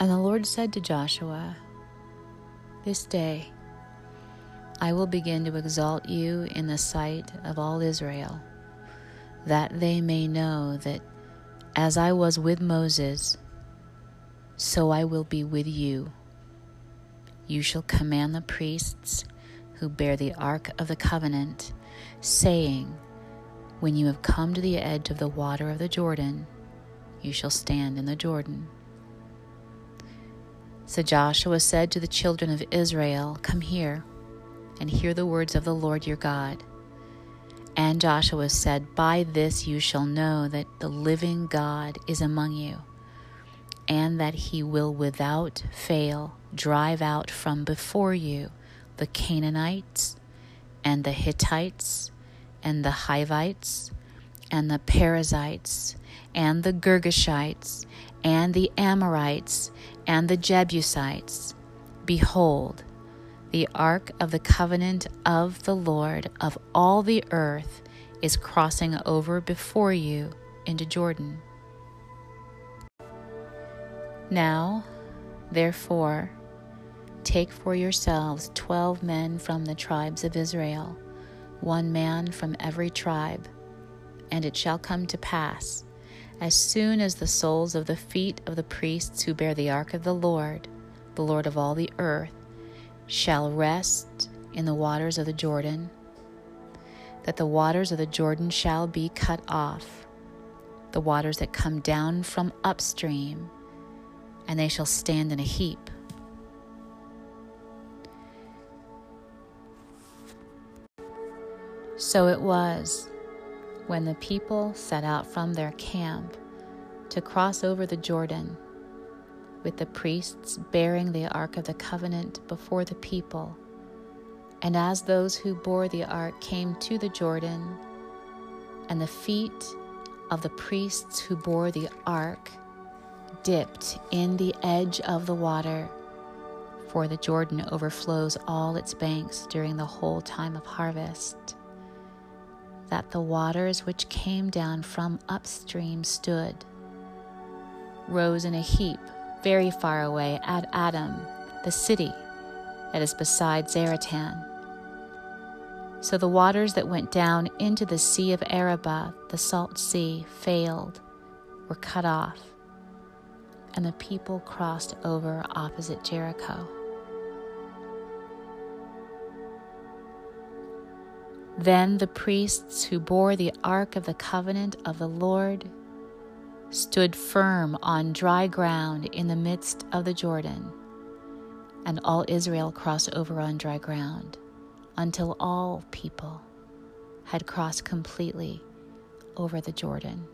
And the Lord said to Joshua, This day I will begin to exalt you in the sight of all Israel, that they may know that as I was with Moses, so I will be with you. You shall command the priests who bear the ark of the covenant, saying, When you have come to the edge of the water of the Jordan, you shall stand in the Jordan. So Joshua said to the children of Israel, Come here and hear the words of the Lord your God. And Joshua said, By this you shall know that the living God is among you, and that he will without fail drive out from before you the Canaanites, and the Hittites, and the Hivites, and the Perizzites, and the Girgashites, and the Amorites, and the Jebusites. Behold, the ark of the covenant of the Lord of all the earth is crossing over before you into Jordan. Now, therefore, take for yourselves twelve men from the tribes of Israel, one man from every tribe. And it shall come to pass, as soon as the soles of the feet of the priests who bear the ark of the Lord, the Lord of all the earth, shall rest in the waters of the Jordan, that the waters of the Jordan shall be cut off, the waters that come down from upstream, and they shall stand in a heap. So it was when the people set out from their camp to cross over the Jordan with the priests bearing the Ark of the Covenant before the people. And as those who bore the ark came to the Jordan, and the feet of the priests who bore the ark dipped in the edge of the water, for the Jordan overflows all its banks during the whole time of harvest, that the waters which came down from upstream stood, rose in a heap very far away at Adam, the city that is beside Zaretan. So the waters that went down into the sea of Arabah, the salt sea, failed, were cut off, and the people crossed over opposite Jericho. Then the priests who bore the ark of the covenant of the Lord stood firm on dry ground in the midst of the Jordan, and all Israel crossed over on dry ground until all people had crossed completely over the Jordan.